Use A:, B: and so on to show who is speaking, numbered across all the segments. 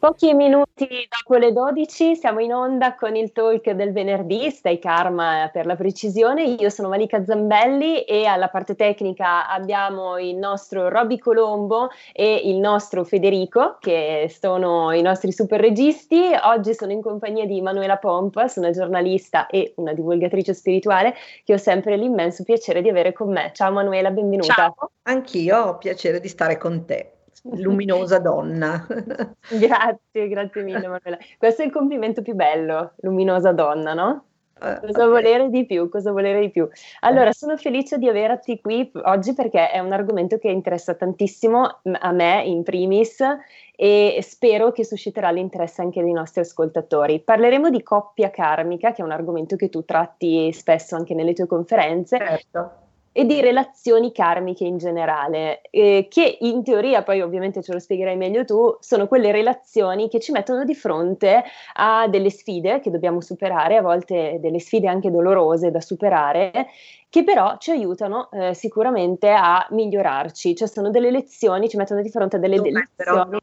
A: Pochi minuti dopo le 12 siamo in onda con il talk del venerdì, Stai Karma per la precisione. Io sono Malika Zambelli e alla parte tecnica abbiamo il nostro Robby Colombo e il nostro Federico, che sono i nostri super registi. Oggi sono in compagnia di Manuela Pompas, una giornalista e una divulgatrice spirituale che ho sempre l'immenso piacere di avere con me. Ciao Manuela, benvenuta.
B: Ciao, anch'io ho piacere di stare con te luminosa donna.
A: grazie, grazie mille Manuela. Questo è il complimento più bello, luminosa donna, no? Eh, cosa volere di più? Cosa volere di più? Allora, sono felice di averti qui oggi perché è un argomento che interessa tantissimo a me in primis e spero che susciterà l'interesse anche dei nostri ascoltatori. Parleremo di coppia karmica, che è un argomento che tu tratti spesso anche nelle tue conferenze.
B: Certo
A: e di relazioni karmiche in generale, eh, che in teoria, poi ovviamente ce lo spiegherai meglio tu, sono quelle relazioni che ci mettono di fronte a delle sfide che dobbiamo superare, a volte delle sfide anche dolorose da superare, che però ci aiutano eh, sicuramente a migliorarci, cioè sono delle lezioni, ci mettono di fronte a delle
B: dovrebbero,
A: lezioni.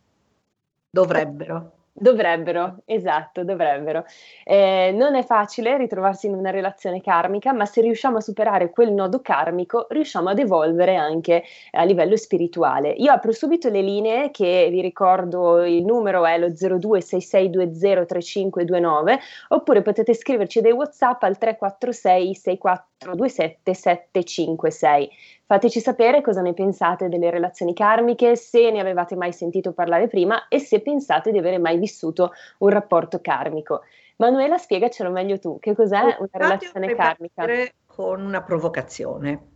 B: Dovrebbero.
A: Dovrebbero, esatto, dovrebbero. Eh, non è facile ritrovarsi in una relazione karmica, ma se riusciamo a superare quel nodo karmico, riusciamo ad evolvere anche a livello spirituale. Io apro subito le linee che vi ricordo il numero è lo 0266203529 oppure potete scriverci dei WhatsApp al 346 6427 756. Fateci sapere cosa ne pensate delle relazioni karmiche, se ne avevate mai sentito parlare prima e se pensate di avere mai vissuto un rapporto karmico. Manuela, spiegacelo meglio tu, che cos'è una relazione karmica?
B: Con una provocazione.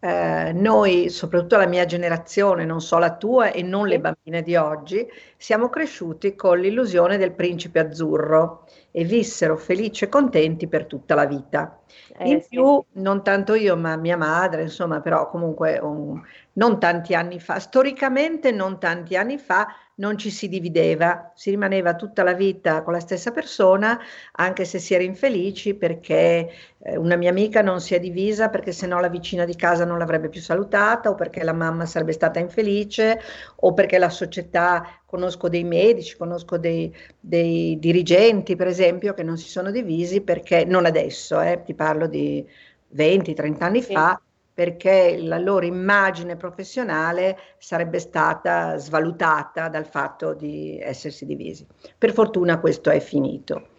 B: Eh, noi, soprattutto la mia generazione, non so la tua e non le bambine di oggi, siamo cresciuti con l'illusione del principe azzurro e vissero felici e contenti per tutta la vita. Eh, In più, sì. non tanto io, ma mia madre, insomma, però comunque un, non tanti anni fa, storicamente non tanti anni fa, non ci si divideva, si rimaneva tutta la vita con la stessa persona, anche se si era infelici, perché eh, una mia amica non si è divisa perché sennò la vicina di casa non l'avrebbe più salutata, o perché la mamma sarebbe stata infelice, o perché la società, conosco dei medici, conosco dei, dei dirigenti, per esempio, che non si sono divisi perché, non adesso, eh, ti parlo di 20-30 anni sì. fa, perché la loro immagine professionale sarebbe stata svalutata dal fatto di essersi divisi. Per fortuna questo è finito.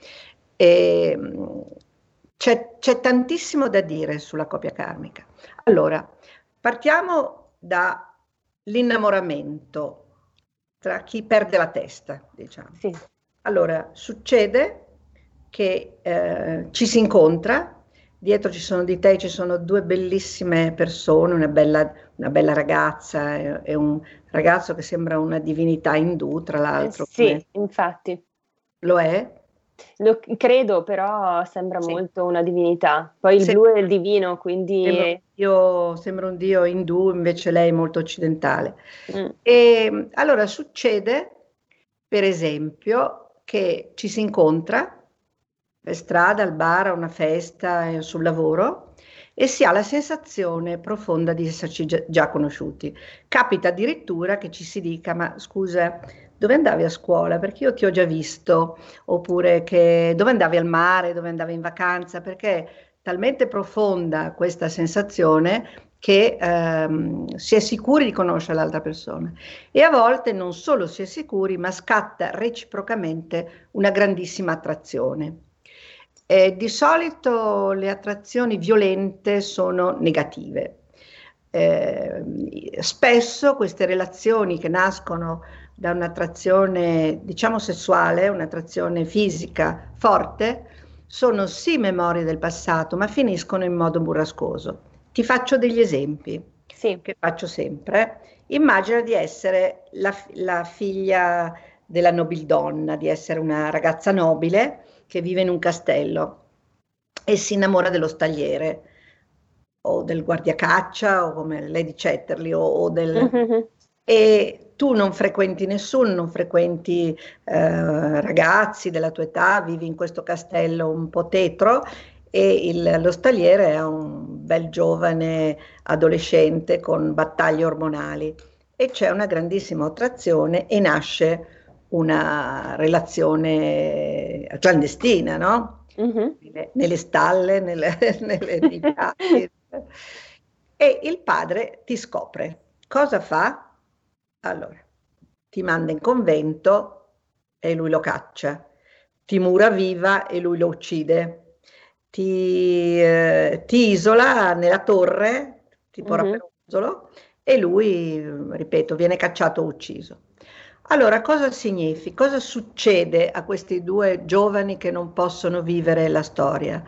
B: E, c'è, c'è tantissimo da dire sulla coppia karmica. Allora, partiamo dall'innamoramento tra chi perde la testa, diciamo.
A: Sì.
B: Allora, succede che eh, ci si incontra dietro ci sono di te, ci sono due bellissime persone, una bella, una bella ragazza e, e, un ragazzo che sembra una divinità indù, tra l'altro.
A: Eh sì, come... infatti.
B: Lo è?
A: Lo credo, però sembra sì. molto una divinità. Poi il Se... blu è il divino, quindi...
B: Sembra, io, sembra un dio indù, invece lei è molto occidentale. Mm. E allora succede, per esempio, che ci si incontra per strada, al bar, a una festa, eh, sul lavoro e si ha la sensazione profonda di esserci già, già, conosciuti. Capita addirittura che ci si dica: Ma scusa, dove andavi a scuola? Perché io ti ho già visto, oppure che dove andavi al mare, dove andavi in vacanza, perché è talmente profonda questa sensazione che ehm, si è sicuri di conoscere l'altra persona e a volte non solo si è sicuri, ma scatta reciprocamente una grandissima attrazione. Eh, di solito le attrazioni violente sono negative. Eh, spesso queste relazioni che nascono da un'attrazione, diciamo sessuale, un'attrazione fisica forte, sono sì memorie del passato, ma finiscono in modo burrascoso. Ti faccio degli esempi sì. che faccio sempre. Immagina di essere la, la figlia della nobildonna, di essere una ragazza nobile che vive in un castello e si innamora dello stagliere o del guardiacaccia o come Lady Chatterley o, o del... Mm-hmm. E tu non frequenti nessuno, non frequenti eh, ragazzi della tua età, vivi in questo castello un po' tetro e il, lo stagliere è un bel giovane adolescente con battaglie ormonali e c'è una grandissima attrazione e nasce una relazione clandestina, no? Mm-hmm. Nelle, nelle, stalle, nelle, nelle, nei piatti. e il padre ti scopre. Cosa fa? Allora, ti manda in convento e lui lo caccia, ti mura viva e lui lo uccide, ti, eh, ti isola nella torre, tipo mm-hmm. Raperozzolo, e lui, ripeto, viene cacciato o ucciso. Allora, cosa significa? Cosa succede a questi due giovani che non possono vivere la storia?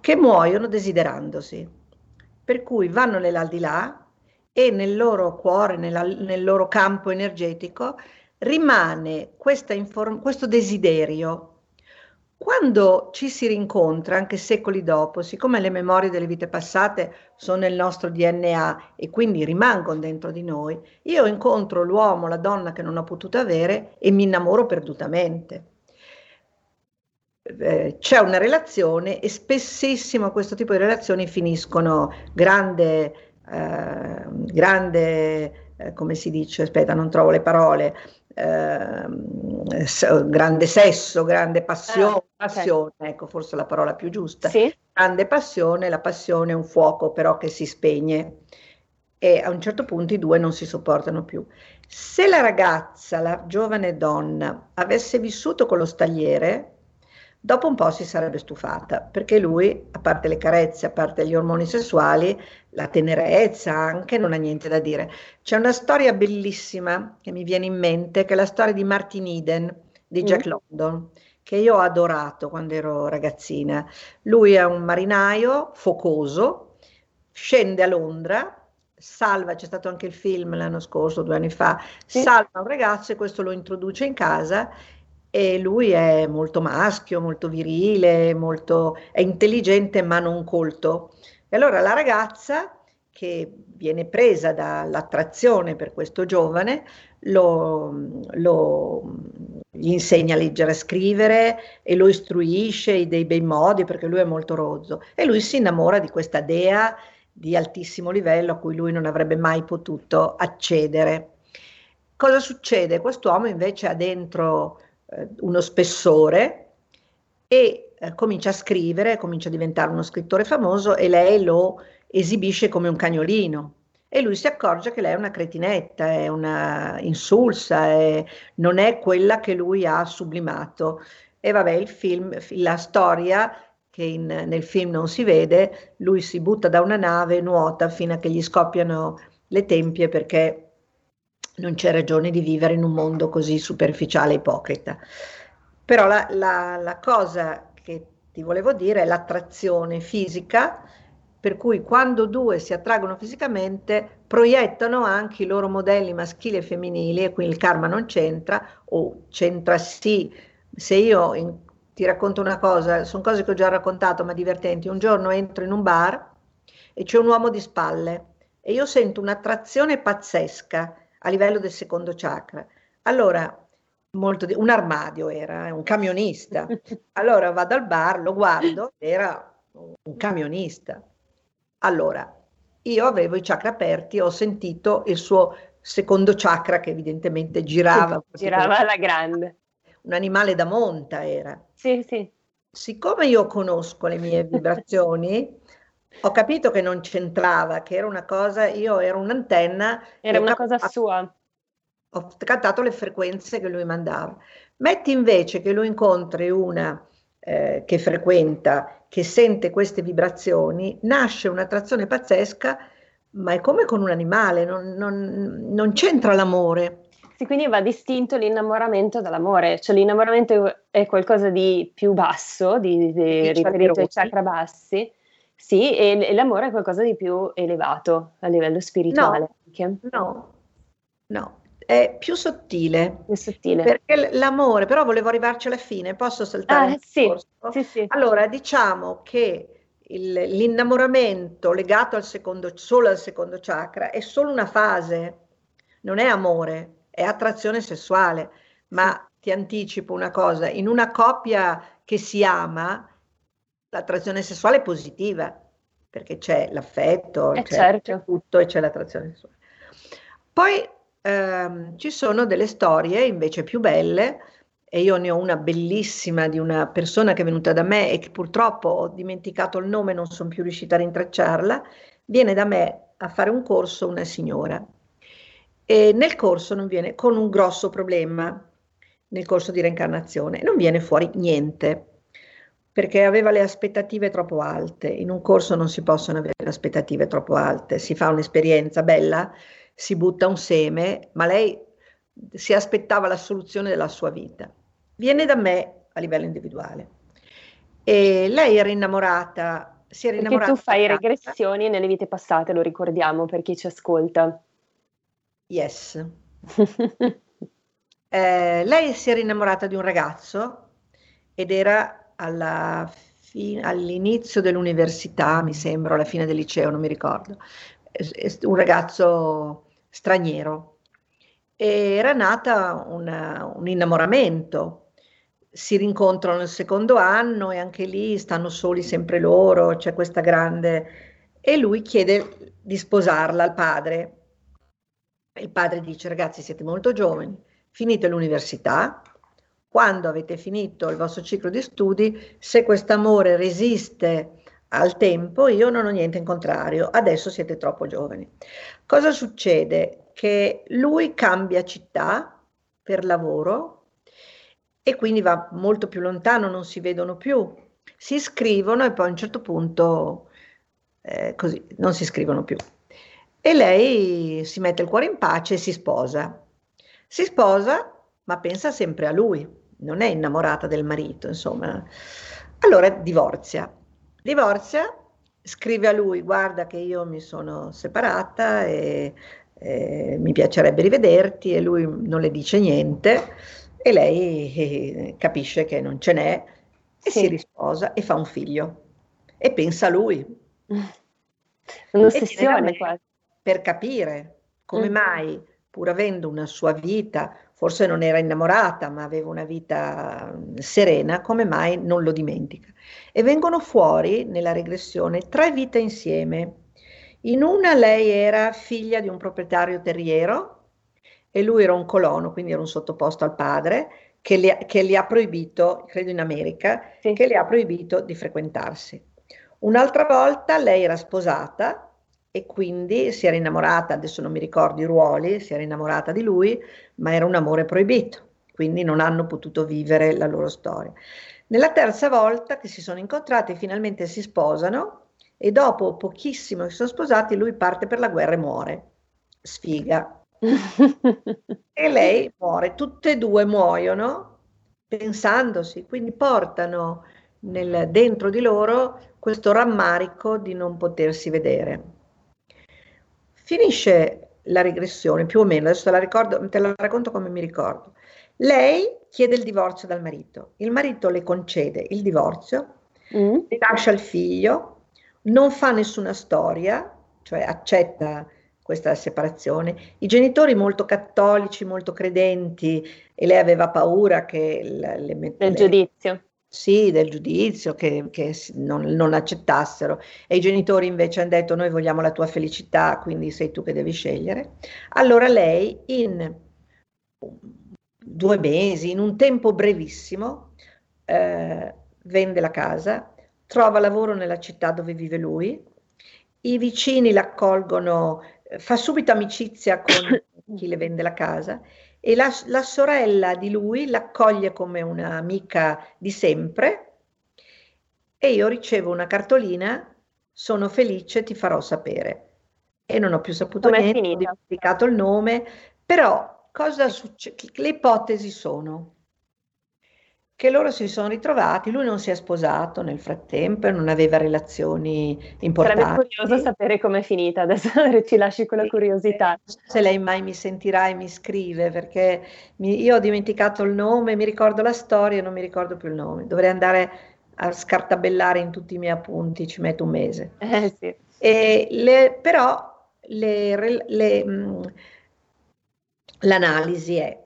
B: Che muoiono desiderandosi, per cui vanno nell'aldilà e nel loro cuore, nella, nel loro campo energetico, rimane inform- questo desiderio. Quando ci si rincontra, anche secoli dopo, siccome le memorie delle vite passate sono nel nostro DNA e quindi rimangono dentro di noi, io incontro l'uomo, la donna che non ho potuto avere e mi innamoro perdutamente. Eh, c'è una relazione e spessissimo questo tipo di relazioni finiscono grande eh, grande, eh, come si dice, aspetta, non trovo le parole, eh, grande sesso, grande passione, ah, passione, ecco forse la parola più giusta, sì. grande passione, la passione è un fuoco però che si spegne e a un certo punto i due non si sopportano più. Se la ragazza, la giovane donna, avesse vissuto con lo stagliere, dopo un po' si sarebbe stufata, perché lui, a parte le carezze, a parte gli ormoni sessuali, la tenerezza anche, non ha niente da dire. C'è una storia bellissima che mi viene in mente, che è la storia di Martin Eden, di Jack mm. London, che io ho adorato quando ero ragazzina. Lui è un marinaio focoso, scende a Londra, salva, c'è stato anche il film l'anno scorso, due anni fa, sì. salva un ragazzo e questo lo introduce in casa e lui è molto maschio, molto virile, molto, è intelligente ma non colto. E allora la ragazza che viene presa dall'attrazione per questo giovane lo, lo, gli insegna a leggere e scrivere e lo istruisce dei bei modi perché lui è molto rozzo e lui si innamora di questa dea di altissimo livello a cui lui non avrebbe mai potuto accedere. Cosa succede? Quest'uomo invece ha dentro eh, uno spessore e eh, comincia a scrivere, comincia a diventare uno scrittore famoso e lei lo esibisce come un cagnolino. E lui si accorge che lei è una cretinetta, è una insulsa, è, non è quella che lui ha sublimato. E vabbè, il film, la storia che in, nel film non si vede, lui si butta da una nave, nuota fino a che gli scoppiano le tempie perché non c'è ragione di vivere in un mondo così superficiale e ipocrita. Però la, la, la cosa che ti volevo dire è l'attrazione fisica, per cui quando due si attraggono fisicamente proiettano anche i loro modelli maschili e femminili e qui il karma non c'entra o c'entra sì. Se io in, ti racconto una cosa, sono cose che ho già raccontato ma divertenti, un giorno entro in un bar e c'è un uomo di spalle e io sento un'attrazione pazzesca a livello del secondo chakra. Allora, molto di, un armadio era, eh, un camionista. Allora vado al bar, lo guardo, era un camionista. Allora, io avevo i chakra aperti, ho sentito il suo secondo chakra che evidentemente girava.
A: girava alla grande.
B: Un animale da monta era.
A: Sì, sì.
B: Siccome io conosco le mie vibrazioni, ho capito che non c'entrava, che era una cosa, io ero un'antenna.
A: Era una cosa sua.
B: Ho cantato le frequenze che lui mandava. Metti invece che lo incontri una eh, che frequenta, che sente queste vibrazioni, nasce un'attrazione pazzesca, ma è come con un animale, non, non, non c'entra l'amore.
A: Sì, quindi va distinto l'innamoramento dall'amore, cioè l'innamoramento è qualcosa di più basso, di, di, riferito ai chakra bassi, sì, e, l'amore è qualcosa di più elevato a livello spirituale.
B: No, no, no, è più sottile.
A: Più sottile.
B: Perché l'amore, però volevo arrivarci alla fine, posso saltare?
A: Ah, sì, sì, sì.
B: Allora, diciamo che il, l'innamoramento legato al secondo, solo al secondo chakra è solo una fase, non è amore, è attrazione sessuale. Ma ti anticipo una cosa, in una coppia che si ama, l'attrazione sessuale è positiva, perché c'è l'affetto,
A: eh
B: c'è,
A: certo.
B: c'è tutto e c'è l'attrazione sessuale. Poi ehm, ci sono delle storie invece più belle, e io ne ho una bellissima di una persona che è venuta da me e che purtroppo ho dimenticato il nome, non sono più riuscita a rintracciarla, viene da me a fare un corso una signora e nel corso non viene con un grosso problema, nel corso di reincarnazione, non viene fuori niente perché aveva le aspettative troppo alte. In un corso non si possono avere aspettative troppo alte, si fa un'esperienza bella, si butta un seme, ma lei si aspettava la soluzione della sua vita. Viene da me a livello individuale. E lei era innamorata, si era
A: perché
B: innamorata.
A: tu fai regressioni nelle vite passate, lo ricordiamo per chi ci ascolta.
B: Yes. eh, lei si era innamorata di un ragazzo ed era fi- all'inizio dell'università, mi sembra, alla fine del liceo, non mi ricordo, un ragazzo straniero. E era nata una, un innamoramento. Si rincontrano nel secondo anno e anche lì stanno soli sempre loro, c'è questa grande... E lui chiede di sposarla al padre. Il padre dice, ragazzi, siete molto giovani, finite l'università, quando avete finito il vostro ciclo di studi, se questo amore resiste al tempo, io non ho niente in contrario, adesso siete troppo giovani. Cosa succede? Che lui cambia città per lavoro e quindi va molto più lontano, non si vedono più, si scrivono e poi a un certo punto eh, così non si scrivono più. E lei si mette il cuore in pace e si sposa. Si sposa, ma pensa sempre a lui non è innamorata del marito, insomma. Allora divorzia. Divorzia, scrive a lui, guarda che io mi sono separata e, e mi piacerebbe rivederti e lui non le dice niente e lei eh, capisce che non ce n'è e sì. si risposa e fa un figlio e pensa a lui.
A: Un'ossessione quasi.
B: Per capire come mm. mai, pur avendo una sua vita forse non era innamorata, ma aveva una vita mm, serena, come mai non lo dimentica? E vengono fuori nella regressione tre vite insieme. In una lei era figlia di un proprietario terriero e lui era un colono, quindi era un sottoposto al padre, che, le, che gli ha proibito, credo in America, sì. che le ha proibito di frequentarsi. Un'altra volta lei era sposata e quindi si era innamorata, adesso non mi ricordo i ruoli, si era innamorata di lui, ma era un amore proibito, quindi non hanno potuto vivere la loro storia. Nella terza volta che si sono incontrati, finalmente si sposano e dopo pochissimo che sono sposati, lui parte per la guerra e muore. Sfiga. e lei muore, tutte e due muoiono pensandosi, quindi portano nel, dentro di loro questo rammarico di non potersi vedere. Finisce la regressione, più o meno, adesso te la, ricordo, te la racconto come mi ricordo. Lei chiede il divorzio dal marito, il marito le concede il divorzio, mm. le lascia il figlio, non fa nessuna storia, cioè accetta questa separazione. I genitori molto cattolici, molto credenti e lei aveva paura che le, le,
A: del giudizio
B: sì, del giudizio, che, che non, non, accettassero e i genitori invece hanno detto noi vogliamo la tua felicità, quindi sei tu che devi scegliere. Allora lei in due mesi, in un tempo brevissimo, eh, vende la casa, trova lavoro nella città dove vive lui, i vicini l'accolgono, fa subito amicizia con chi le vende la casa e la, la sorella di lui l'accoglie come un'amica di sempre e io ricevo una cartolina, sono felice, ti farò sapere. E non ho più saputo
A: Com'è
B: niente, ho dimenticato il nome, però cosa succede? Le ipotesi sono che loro si sono ritrovati, lui non si è sposato nel frattempo, non aveva relazioni importanti.
A: Sarebbe curioso sapere com'è finita, adesso ci lasci quella curiosità.
B: Se lei mai mi sentirà e mi scrive, perché mi, io ho dimenticato il nome, mi ricordo la storia e non mi ricordo più il nome. Dovrei andare a scartabellare in tutti i miei appunti, ci metto un mese.
A: Eh, sì.
B: le, però le, le, mm, l'analisi è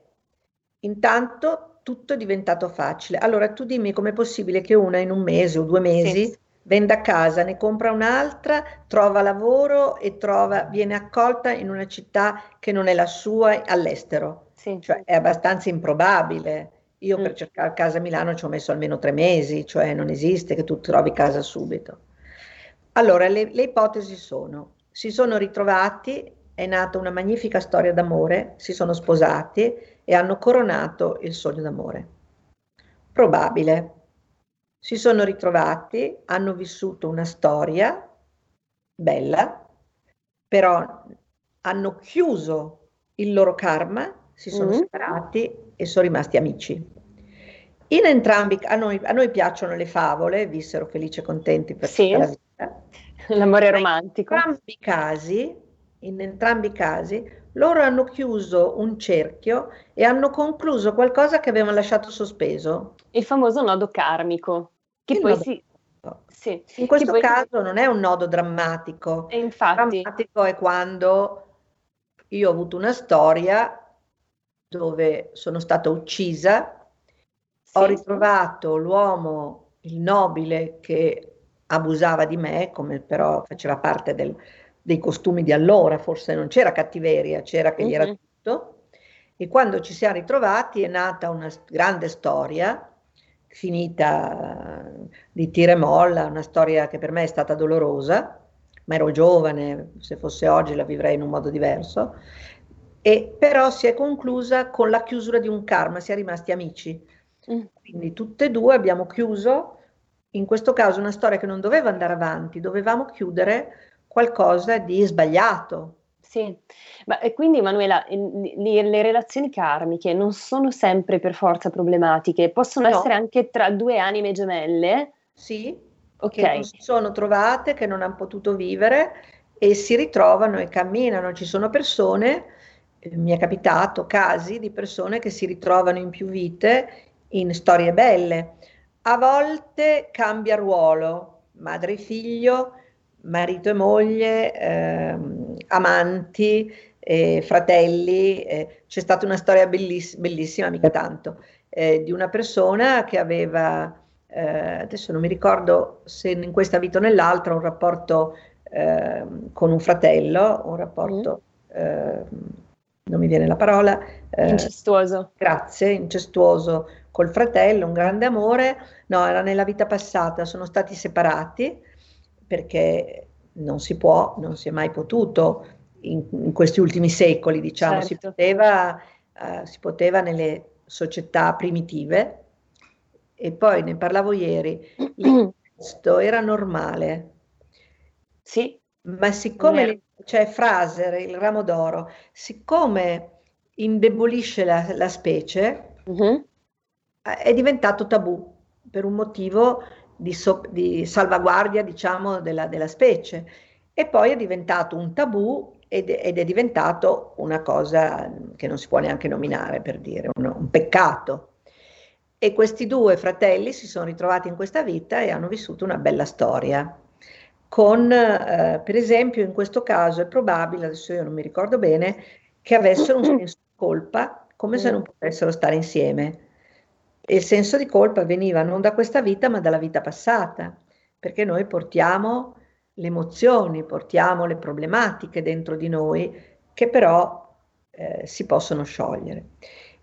B: intanto tutto è diventato facile. Allora tu dimmi com'è possibile che una in un mese o due mesi sì. venda casa, ne compra un'altra, trova lavoro e trova, viene accolta in una città che non è la sua all'estero. Sì. Cioè è abbastanza improbabile. Io mm. per cercare casa a Milano ci ho messo almeno tre mesi, cioè non esiste che tu trovi casa subito. Allora, le, le ipotesi sono, si sono ritrovati, è nata una magnifica storia d'amore, si sono sposati e hanno coronato il sogno d'amore. Probabile. Si sono ritrovati, hanno vissuto una storia bella, però hanno chiuso il loro karma, si sono mm-hmm. separati e sono rimasti amici. In entrambi, a noi, a noi piacciono le favole, vissero felici e contenti per sì. tutta la vita.
A: L'amore romantico.
B: In entrambi i casi, in entrambi i casi, loro hanno chiuso un cerchio e hanno concluso qualcosa che avevano lasciato sospeso.
A: Il famoso nodo karmico, che Il poi si...
B: Sì. In questo caso non è un nodo drammatico.
A: E infatti.
B: Drammatico è quando io ho avuto una storia dove sono stata uccisa, sì. ho ritrovato l'uomo, il nobile che abusava di me, come però faceva parte del, dei costumi di allora, forse non c'era cattiveria, c'era che gli era tutto. E quando ci siamo ritrovati è nata una grande storia, finita di tira e molla, una storia che per me è stata dolorosa, ma ero giovane, se fosse oggi la vivrei in un modo diverso, e però si è conclusa con la chiusura di un karma, si è rimasti amici. Mm. Quindi tutte e due abbiamo chiuso, in questo caso una storia che non doveva andare avanti, dovevamo chiudere qualcosa di sbagliato.
A: Sì, ma quindi Manuela, le, le, relazioni karmiche non sono sempre per forza problematiche, possono no. essere anche tra due anime gemelle?
B: Sì, ok. Che non si sono trovate, che non hanno potuto vivere e si ritrovano e camminano. Ci sono persone, eh, mi è capitato casi di persone che si ritrovano in più vite in storie belle. A volte cambia ruolo, madre e figlio, marito e moglie, ehm, amanti, eh, fratelli. Eh, c'è stata una storia belliss- bellissima, mica tanto, eh, di una persona che aveva, eh, adesso non mi ricordo se in questa vita o nell'altra, un rapporto ehm, con un fratello, un rapporto... Mm. non mi viene la parola.
A: Eh, incestuoso.
B: Grazie, incestuoso col fratello, un grande amore. No, era nella vita passata, sono stati separati perché non si può, non si è mai potuto in, in questi ultimi secoli, diciamo, certo. si, poteva, uh, si poteva nelle società primitive e poi ne parlavo ieri, questo era normale.
A: Sì.
B: Ma siccome c'è Fraser, il ramo d'oro, siccome indebolisce la, la specie, uh-huh. è diventato tabù per un motivo di, so, di salvaguardia, diciamo, della, della, specie. E poi è diventato un tabù ed, ed, è diventato una cosa che non si può neanche nominare, per dire, un, un peccato. E questi due fratelli si sono ritrovati in questa vita e hanno vissuto una bella storia. Con, eh, per esempio, in questo caso è probabile, adesso io non mi ricordo bene, che avessero un senso di colpa, come se non potessero stare insieme e il senso di colpa veniva non da questa vita, ma dalla vita passata, perché noi portiamo le emozioni, portiamo le problematiche dentro di noi che però eh, si possono sciogliere.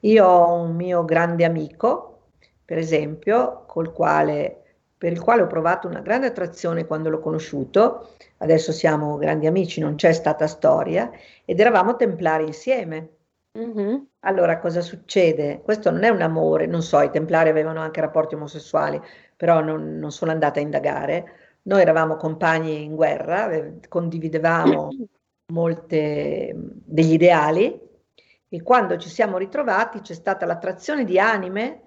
B: Io ho un mio grande amico, per esempio, quale, per il quale ho provato una grande attrazione quando l'ho conosciuto, adesso siamo grandi amici, non c'è stata storia, ed eravamo templari insieme. Mm-hmm. Allora, cosa succede? Questo non è un amore, non so, i templari avevano anche rapporti omosessuali, però non, non sono andata a indagare. Noi eravamo compagni in guerra, condividevamo molte degli ideali. E quando ci siamo ritrovati c'è stata l'attrazione di anime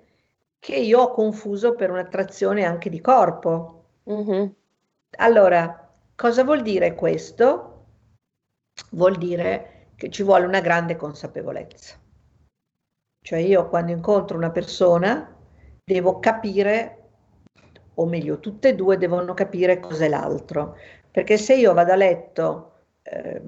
B: che io ho confuso per un'attrazione anche di corpo. Mm-hmm. Allora, cosa vuol dire questo? Vuol dire che ci vuole una grande consapevolezza. Cioè io quando incontro una persona devo capire, o meglio, tutte e due devono capire cos'è l'altro. Perché se io vado a letto eh,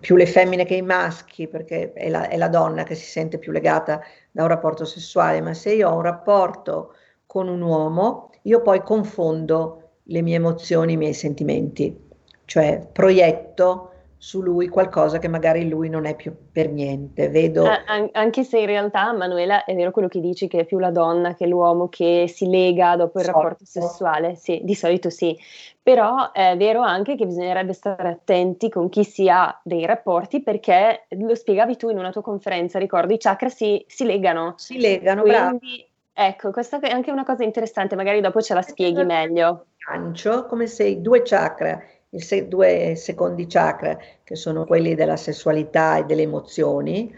B: più le femmine che i maschi, perché è la, è la donna che si sente più legata da un rapporto sessuale, ma se io ho un rapporto con un uomo, io poi confondo le mie emozioni, i miei sentimenti, cioè proietto su lui qualcosa che magari lui non è più per niente. Vedo...
A: An- anche se in realtà, Manuela, è vero quello che dici che è più la donna che l'uomo che si lega dopo il solito. rapporto sessuale, sì, di solito sì, però è vero anche che bisognerebbe stare attenti con chi si ha dei rapporti perché lo spiegavi tu in una tua conferenza, ricordo, i chakra si, si legano.
B: Si legano,
A: Quindi,
B: bravo.
A: Ecco, questa è anche una cosa interessante, magari dopo ce la spieghi meglio.
B: Gancio, come se i due chakra i se- due secondi chakra, che sono quelli della sessualità e delle emozioni,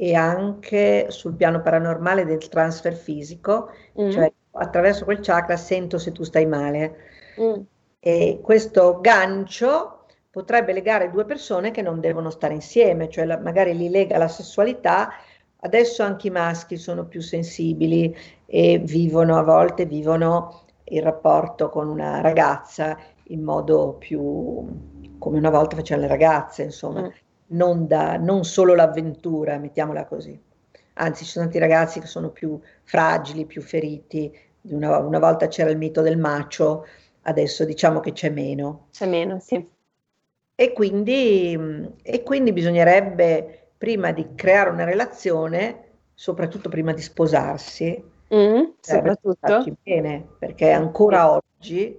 B: e anche sul piano paranormale del transfer fisico, mm. cioè attraverso quel chakra sento se tu stai male. Mm. E questo gancio potrebbe legare due persone che non devono stare insieme, cioè la, magari li lega la sessualità. Adesso anche i maschi sono più sensibili e vivono a volte vivono il rapporto con una ragazza in modo più come una volta facevano le ragazze, insomma, mm. non, da, non solo l'avventura, mettiamola così. Anzi, ci sono tanti ragazzi che sono più fragili, più feriti. Una, una volta c'era il mito del macio, adesso diciamo che c'è meno.
A: C'è meno, sì.
B: E quindi, e quindi bisognerebbe, prima di creare una relazione, soprattutto prima di sposarsi, mm, soprattutto bene, perché ancora oggi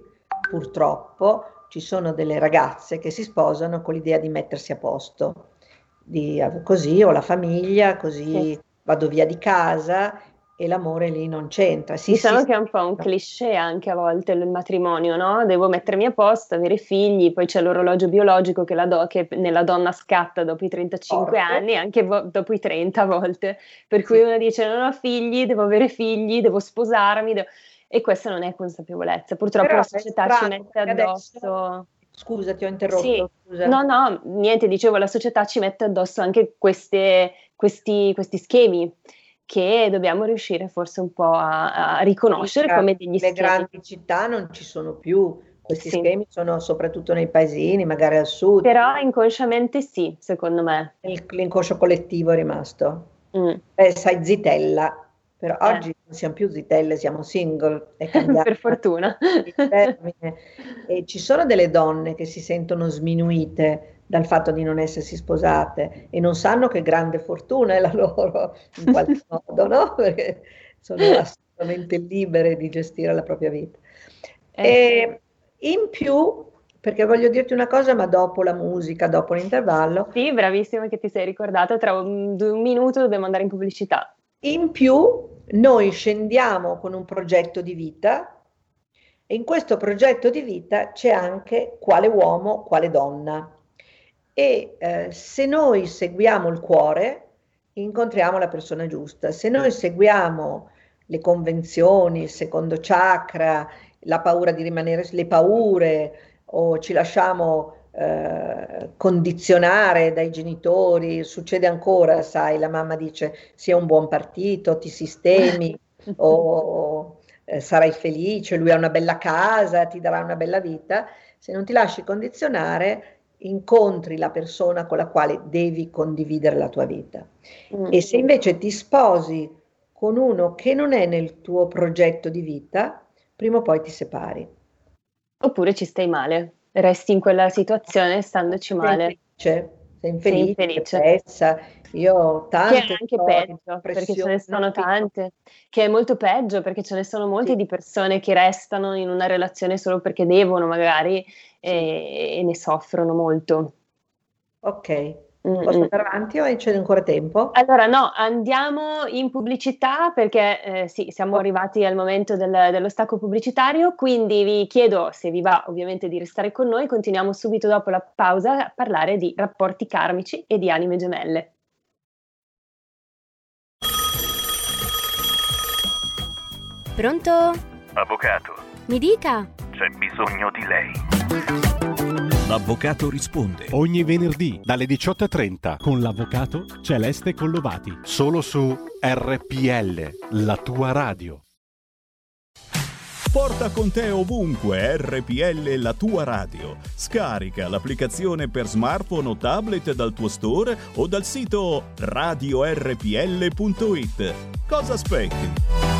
B: purtroppo ci sono delle ragazze che si sposano con l'idea di mettersi a posto, di, così ho la famiglia, così sì. vado via di casa e l'amore lì non c'entra.
A: Sì, diciamo sì, che è un po' un cliché anche a volte il matrimonio, no? Devo mettermi a posto, avere figli, poi c'è l'orologio biologico che, la do, che nella donna scatta dopo i 35 Forte. anni, anche vo- dopo i 30 a volte, per cui uno dice non ho figli, devo avere figli, devo sposarmi, devo e questa non è consapevolezza. Purtroppo Però la società ci mette addosso. Adesso...
B: Scusa, ti ho interrotto. Sì.
A: No, no, niente, dicevo, la società ci mette addosso anche queste, questi, questi schemi che dobbiamo riuscire forse un po' a, a riconoscere sì, come degli
B: le
A: schemi.
B: Le grandi città non ci sono più, questi sì. schemi sono soprattutto nei paesini, magari al sud.
A: Però inconsciamente sì, secondo me.
B: l'inconscio collettivo è rimasto. Mm. Eh, sai, Zitella, però eh. oggi non siamo più zitelle, siamo single, è cambiato.
A: per fortuna.
B: e ci sono delle donne che si sentono sminuite dal fatto di non essersi sposate e non sanno che grande fortuna è la loro, in qualche modo, no? Perché sono assolutamente libere di gestire la propria vita. Eh. E in più, perché voglio dirti una cosa, ma dopo la musica, dopo l'intervallo.
A: Sì, bravissima che ti sei ricordata, tra un, un minuto dobbiamo andare in pubblicità.
B: In più noi scendiamo con un progetto di vita e in questo progetto di vita c'è anche quale uomo, quale donna. E eh, se noi seguiamo il cuore, incontriamo la persona giusta. Se noi seguiamo le convenzioni, il secondo chakra, la paura di rimanere, le paure o ci lasciamo eh, condizionare dai genitori, succede ancora, sai, la mamma dice sia un buon partito, ti sistemi o eh, sarai felice, lui ha una bella casa, ti darà una bella vita, se non ti lasci condizionare incontri la persona con la quale devi condividere la tua vita. Mm. E se invece ti sposi con uno che non è nel tuo progetto di vita, prima o poi ti separi.
A: Oppure ci stai male resti in quella situazione standoci male.
B: Sei infelice, sei infelice. Io ho tante
A: che è anche peggio, perché ce ne sono tante, che è molto peggio perché ce ne sono molte sì. di persone che restano in una relazione solo perché devono magari sì. e, e ne soffrono molto.
B: Ok. Mm, Posso mm. andare avanti o c'è ancora tempo?
A: Allora no, andiamo in pubblicità perché eh, sì, siamo arrivati al momento del, dello stacco pubblicitario, quindi vi chiedo se vi va ovviamente di restare con noi, continuiamo subito dopo la pausa a parlare di rapporti karmici e di anime gemelle.
C: Pronto?
D: Avvocato.
C: Mi dica.
D: C'è bisogno di lei.
E: L'avvocato risponde.
F: Ogni venerdì dalle 18.30 con l'avvocato Celeste Collovati. Solo su RPL, la tua radio.
E: Porta con te ovunque RPL la tua radio. Scarica l'applicazione per smartphone o tablet dal tuo store o dal sito radiorpl.it. Cosa aspetti?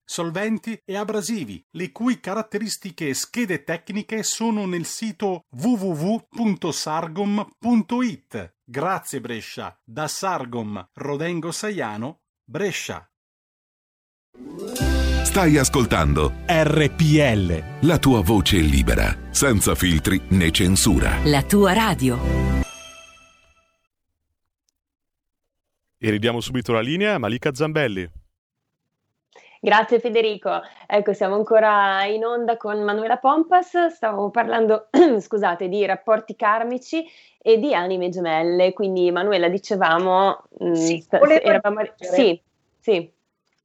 F: solventi e abrasivi, le cui caratteristiche e schede tecniche sono nel sito www.sargom.it. Grazie Brescia, da Sargom Rodengo Saiano, Brescia.
G: Stai ascoltando
F: RPL.
G: la tua voce libera, senza filtri né censura.
C: La tua radio.
H: E ridiamo subito la linea a Malika Zambelli.
A: Grazie Federico. Ecco, siamo ancora in onda con Manuela Pompas. Stavo parlando, scusate, di rapporti karmici e di anime gemelle. Quindi, Manuela, dicevamo, mh,
B: Sì, volevo
A: eravamo- sì, sì.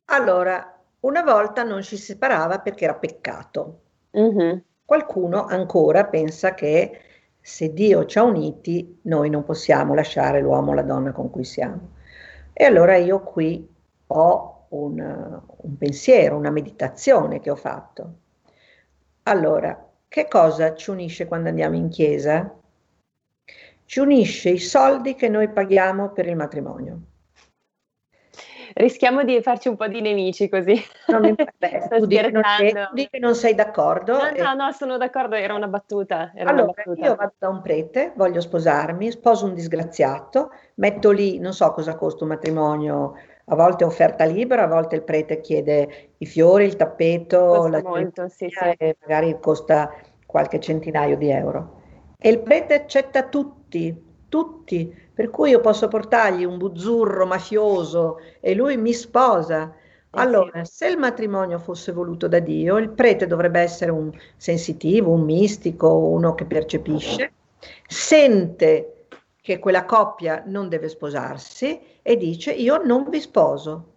B: Allora, una volta non ci si separava perché era peccato.
A: Mhm.
B: Qualcuno ancora pensa che se Dio ci ha uniti, noi non possiamo lasciare l'uomo o la donna con cui siamo. E allora io qui ho un, un pensiero, una meditazione che ho fatto. Allora, che cosa ci unisce quando andiamo in chiesa? Ci unisce i soldi che noi paghiamo per il matrimonio.
A: Rischiamo di farci un po' di nemici così.
B: Non mi- beh, tu dici che non sei- tu che non sei d'accordo.
A: No,
B: e-
A: no, no, sono d'accordo, era una battuta. Era una
B: Allora,
A: battuta.
B: io vado da un prete, voglio sposarmi, sposo un disgraziato, metto lì, non so cosa costa un matrimonio, a volte è offerta libera, a volte il prete chiede i fiori, il tappeto,
A: Costa
B: la
A: molto, sì, sì.
B: magari costa qualche centinaio di euro. E il prete accetta tutti, tutti, per cui io posso portargli un buzzurro mafioso e lui mi sposa.
A: Eh
B: Allora, se il matrimonio fosse voluto da Dio, il prete dovrebbe essere un sensitivo, un mistico, uno che percepisce, sente che quella coppia non deve sposarsi e dice io non vi sposo.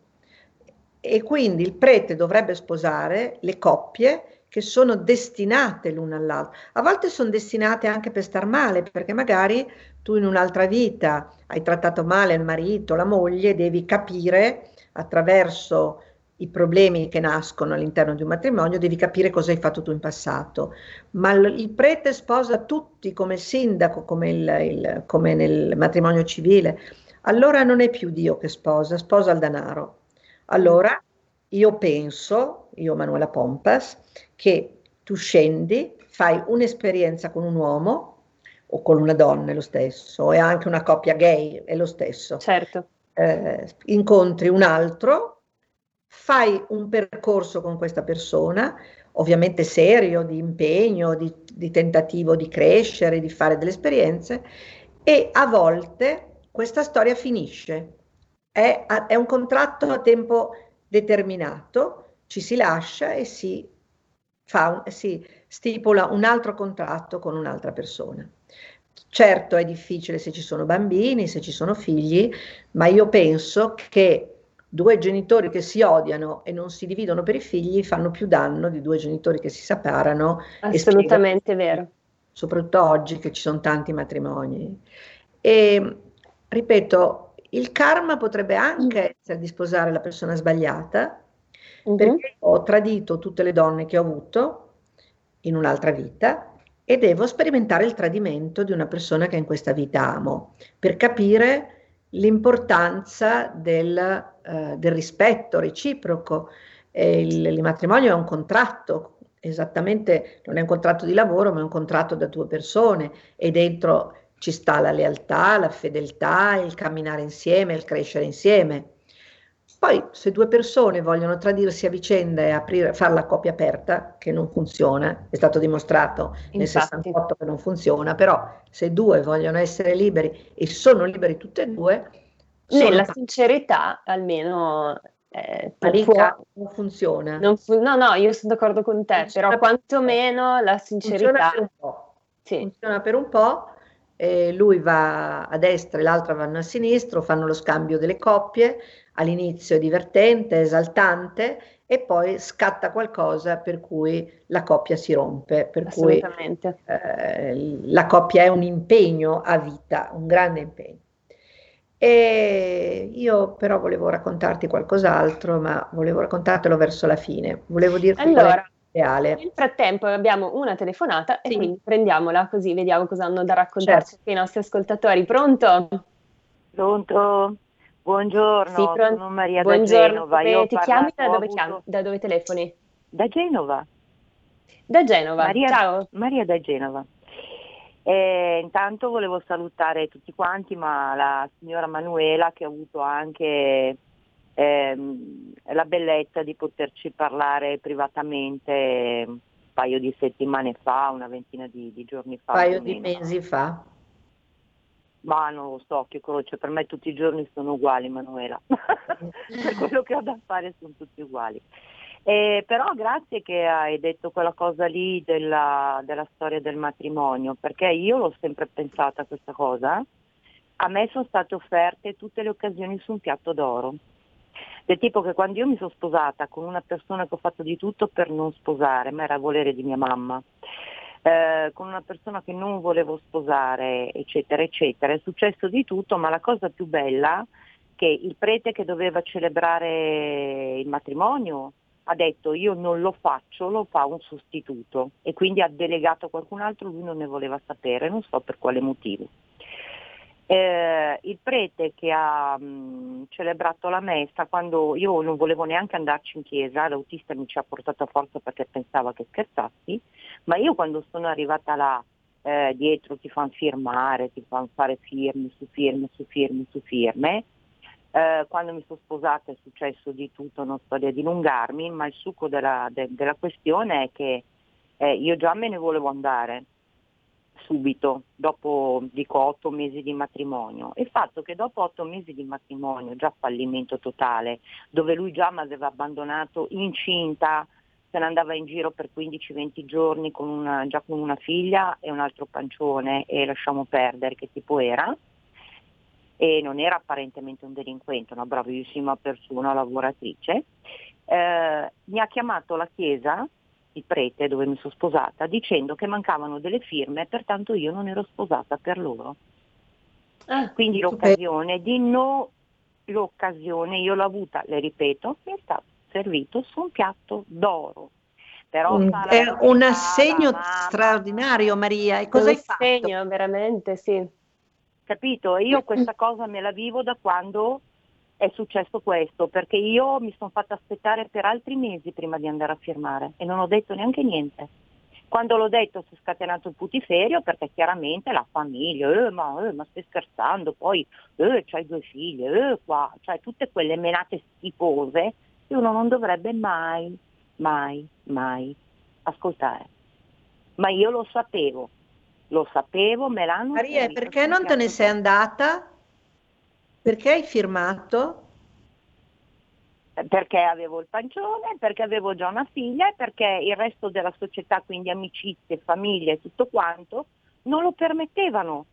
B: E quindi il prete dovrebbe sposare le coppie che sono destinate l'una all'altra. A volte sono destinate anche per star male, perché magari tu in un'altra vita hai trattato male il marito, la moglie, devi capire attraverso i problemi che nascono all'interno di un matrimonio, devi capire cosa hai fatto tu in passato. Ma il, prete sposa tutti come sindaco, come, il, il- come nel matrimonio civile. Allora non è più Dio che sposa, sposa il denaro. Allora io penso, io Manuela Pompas, che tu scendi, fai un'esperienza con un uomo o con una donna, è lo stesso, e anche una coppia gay, è lo stesso
A: Certo.
B: eh, incontri un altro, fai un percorso con questa persona, ovviamente serio, di impegno, di, di tentativo di crescere, di fare delle esperienze, e a volte questa storia finisce. È, è un contratto a tempo determinato, ci si lascia e si, fa si stipula un altro contratto con un'altra persona. Certo è difficile se ci sono bambini, se ci sono figli, ma io penso che due genitori che si odiano e non si dividono per i figli fanno più danno di due genitori che si separano spiegano-
A: Assolutamente vero.
B: soprattutto oggi che ci sono tanti matrimoni. E ripeto, il karma potrebbe anche essere di sposare la persona sbagliata,
A: Mhm.
B: perché ho tradito tutte le donne che ho avuto in un'altra vita e devo sperimentare il tradimento di una persona che in questa vita amo, per capire l'importanza del, eh, del rispetto reciproco. Il, il matrimonio è un contratto, esattamente, non è un contratto di lavoro, ma è un contratto da due persone e dentro ci sta la lealtà, la fedeltà, il camminare insieme, il crescere insieme. Poi, se due persone vogliono tradirsi a vicenda e aprire, fare la coppia aperta, che non funziona, è stato dimostrato nel
A: Infatti.
B: 68 che non funziona, però se due vogliono essere liberi e sono liberi tutte e due, sono
A: Nella
B: pa-
A: sincerità, almeno, eh,
B: Malika,
A: può-
B: non funziona.
A: non fu- no, no, io sono d'accordo con te,
B: Funziona
A: però
B: per-
A: quantomeno la
B: Funziona
A: sincerità,
B: per un po'.
A: sì.
B: Funziona per un po', lui va a destra e l'altra vanno a sinistra, fanno lo scambio delle coppie, all'inizio è divertente, esaltante e poi scatta qualcosa per cui la coppia si rompe, per cui
A: Assolutamente.
B: eh, la coppia è un impegno a vita, un grande impegno. E io però volevo raccontarti qualcos'altro, ma volevo raccontartelo verso la fine. Volevo dirti
A: Allora, nel frattempo abbiamo una telefonata e
B: Sì.
A: quindi prendiamola così vediamo cosa hanno da raccontarci
B: Certo.
A: i nostri ascoltatori. Pronto?
C: Pronto? Buongiorno,
A: Sì, pronto.
C: sono Maria
A: Buongiorno,
C: da Genova. Io
A: ti chiami? Da dove,
C: avuto-
A: chiami? Da dove telefoni?
C: Da Genova.
A: Da Genova.
C: Maria,
A: Ciao.
C: Maria da Genova. Eh, intanto volevo salutare tutti quanti, ma la signora Manuela che ha avuto anche ehm, la bellezza di poterci parlare privatamente un paio di settimane fa, una ventina di, di giorni fa.
B: Un paio di
C: meno.
B: mesi fa.
C: Ma non lo so, che croce, per me tutti i giorni sono uguali, Manuela. per quello che ho da fare sono tutti uguali. Eh, però grazie che hai detto quella cosa lì della, della storia del matrimonio, perché io l'ho sempre pensata questa cosa. A me sono state offerte tutte le occasioni su un piatto d'oro. Del tipo che quando io mi sono sposata con una persona che ho fatto di tutto per non sposare, ma era volere di mia mamma, eh, con una persona che non volevo sposare, eccetera, eccetera. È successo di tutto, ma la cosa più bella è che il prete che doveva celebrare il matrimonio ha detto io non lo faccio, lo fa un sostituto e quindi ha delegato qualcun altro, lui non ne voleva sapere, non so per quale motivo. Eh, il prete che ha mh, celebrato la messa, quando io non volevo neanche andarci in chiesa, l'autista mi ci ha portato a forza perché pensava che scherzassi, ma io quando sono arrivata là, eh, dietro ti fanno firmare, ti fanno fare firme su firme su firme su firme, eh, quando mi sono sposata è successo di tutto, non sto a dilungarmi, ma il succo della, de- della questione è che eh, io già me ne volevo andare subito, dopo dico otto mesi di matrimonio. Il fatto che dopo otto mesi di matrimonio, già fallimento totale, dove lui già mi aveva abbandonato incinta, se ne andava in giro per 15-20 giorni con una, già con una figlia e un altro pancione e lasciamo perdere che tipo era, e non era apparentemente un delinquente, una bravissima persona, lavoratrice, eh, mi ha chiamato la chiesa, il prete dove mi sono sposata, dicendo che mancavano delle firme, pertanto io non ero sposata per loro.
A: Ah,
C: Quindi l'occasione di no, l'occasione io l'ho avuta, le ripeto, mi è stato servito su un piatto d'oro. Però
B: Mm, È un assegno
C: mamma,
B: straordinario, Maria. E cosa hai
A: un
B: fatto?
A: segno, veramente, sì.
C: capito? Io questa cosa me la vivo da quando è successo questo, perché io mi sono fatta aspettare per altri mesi prima di andare a firmare e non ho detto neanche niente. Quando l'ho detto si è scatenato il putiferio perché chiaramente la famiglia, eh, ma, eh, ma stai scherzando, poi eh, c'hai due figlie, eh, qua, cioè tutte quelle menate schifose che uno non dovrebbe mai, mai, mai ascoltare. Ma io lo sapevo, lo sapevo, me l'hanno
B: Maria, e
C: servito
B: perché non te ne sei andata? Perché hai firmato?
C: perché avevo il pancione, perché avevo già una figlia e perché il resto della società, quindi amicizie, famiglie e tutto quanto, non lo permettevano.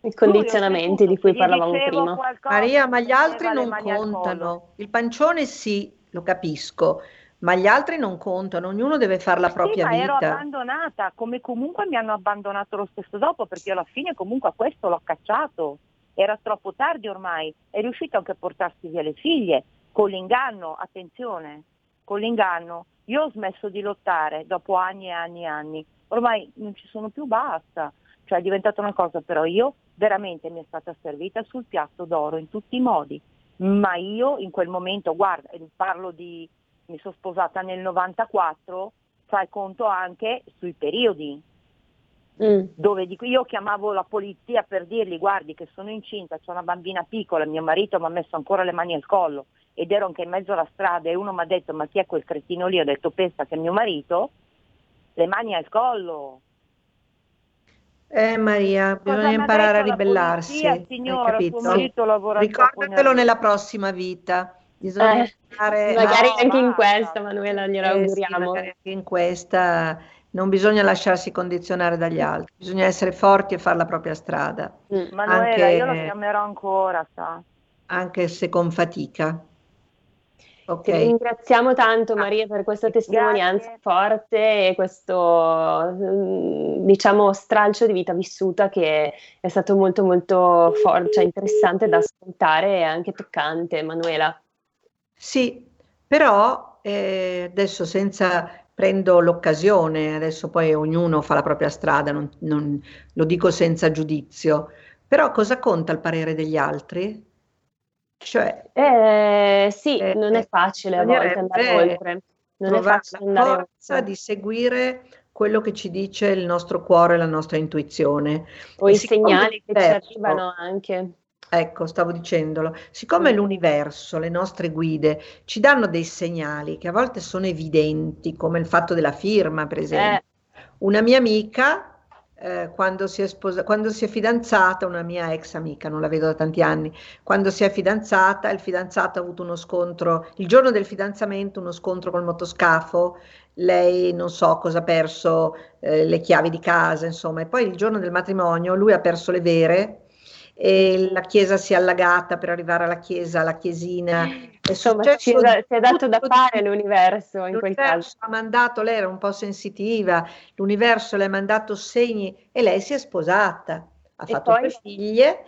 A: I condizionamenti di cui parlavamo prima.
C: qualcosa,
B: Maria, ma gli altri non contano. Il pancione sì, lo capisco, ma gli altri non contano, ognuno deve fare la
C: Sì,
B: propria
C: ma ero
B: vita.
C: abbandonata, come comunque mi hanno abbandonato lo stesso dopo, perché io alla fine comunque a questo l'ho cacciato. Era troppo tardi ormai, è riuscito anche a portarsi via le figlie, con l'inganno, attenzione, con l'inganno. Io ho smesso di lottare dopo anni e anni e anni, ormai non ci sono più, basta. Cioè è diventata una cosa, però io veramente mi è stata servita sul piatto d'oro in tutti i modi. Ma io in quel momento, guarda, parlo di, mi sono sposata nel 94, fai conto anche sui periodi,
A: Mm.
C: dove dico, io chiamavo la polizia per dirgli guardi che sono incinta, c'è una bambina piccola, mio marito mi ha messo ancora le mani al collo ed ero anche in mezzo alla strada e uno mi ha detto ma chi è quel cretino lì? Ho detto pensa che è mio marito, le mani al collo.
B: Eh Maria, bisogna imparare a ribellarsi,
C: polizia,
B: hai
C: signora,
B: capito?
C: suo marito lavora
B: Ricordatelo
C: nel-
B: nella prossima vita. Bisogna
A: Eh,
B: imparare
A: magari
C: no,
A: anche in questa, Manuela, glielo
B: Eh sì,
A: auguriamo.
B: magari anche in questa non bisogna lasciarsi condizionare dagli altri, bisogna essere forti e fare la propria strada,
A: Mm.
C: Manuela,
B: anche-
C: io lo chiamerò ancora, sa.
B: anche se con fatica.
A: Ti
B: Ok,
A: ringraziamo tanto Maria per questa testimonianza
C: Grazie.
A: forte e questo mm, diciamo stralcio di vita vissuta che è stato molto molto forte, cioè interessante da ascoltare e anche toccante, Manuela.
B: sì, però eh, adesso senza prendo l'occasione, adesso poi ognuno fa la propria strada, non- non- lo dico senza giudizio, però cosa conta il parere degli altri? Cioè,
A: Eh, sì,
B: Eh,
A: non è facile a volte andare oltre, non è facile andare
B: forza
A: oltre.
B: di seguire quello che ci dice il nostro cuore, la nostra intuizione.
A: O
B: E
A: i segnali che ci
B: l'universo-
A: arrivano anche.
B: Ecco, stavo dicendolo, siccome
A: Mm.
B: l'universo, le nostre guide ci danno dei segnali che a volte sono evidenti, come il fatto della firma, per esempio.
A: Eh,
B: Una mia amica, eh, quando si è sposa- quando si è fidanzata, una mia ex amica, non la vedo da tanti anni, quando si è fidanzata, il fidanzato ha avuto uno scontro, il giorno del fidanzamento, uno scontro col motoscafo, lei non so cosa ha perso, eh, le chiavi di casa, insomma, e poi il giorno del matrimonio lui ha perso le vere e la chiesa si è allagata per arrivare alla chiesa, alla chiesina. È
A: insomma, ci è, si è dato da fare l'universo in quel caso.
B: L'universo ha mandato, lei era un po' sensitiva, l'universo le ha mandato segni e lei si è sposata, ha
A: E
B: fatto
A: poi?
B: due figlie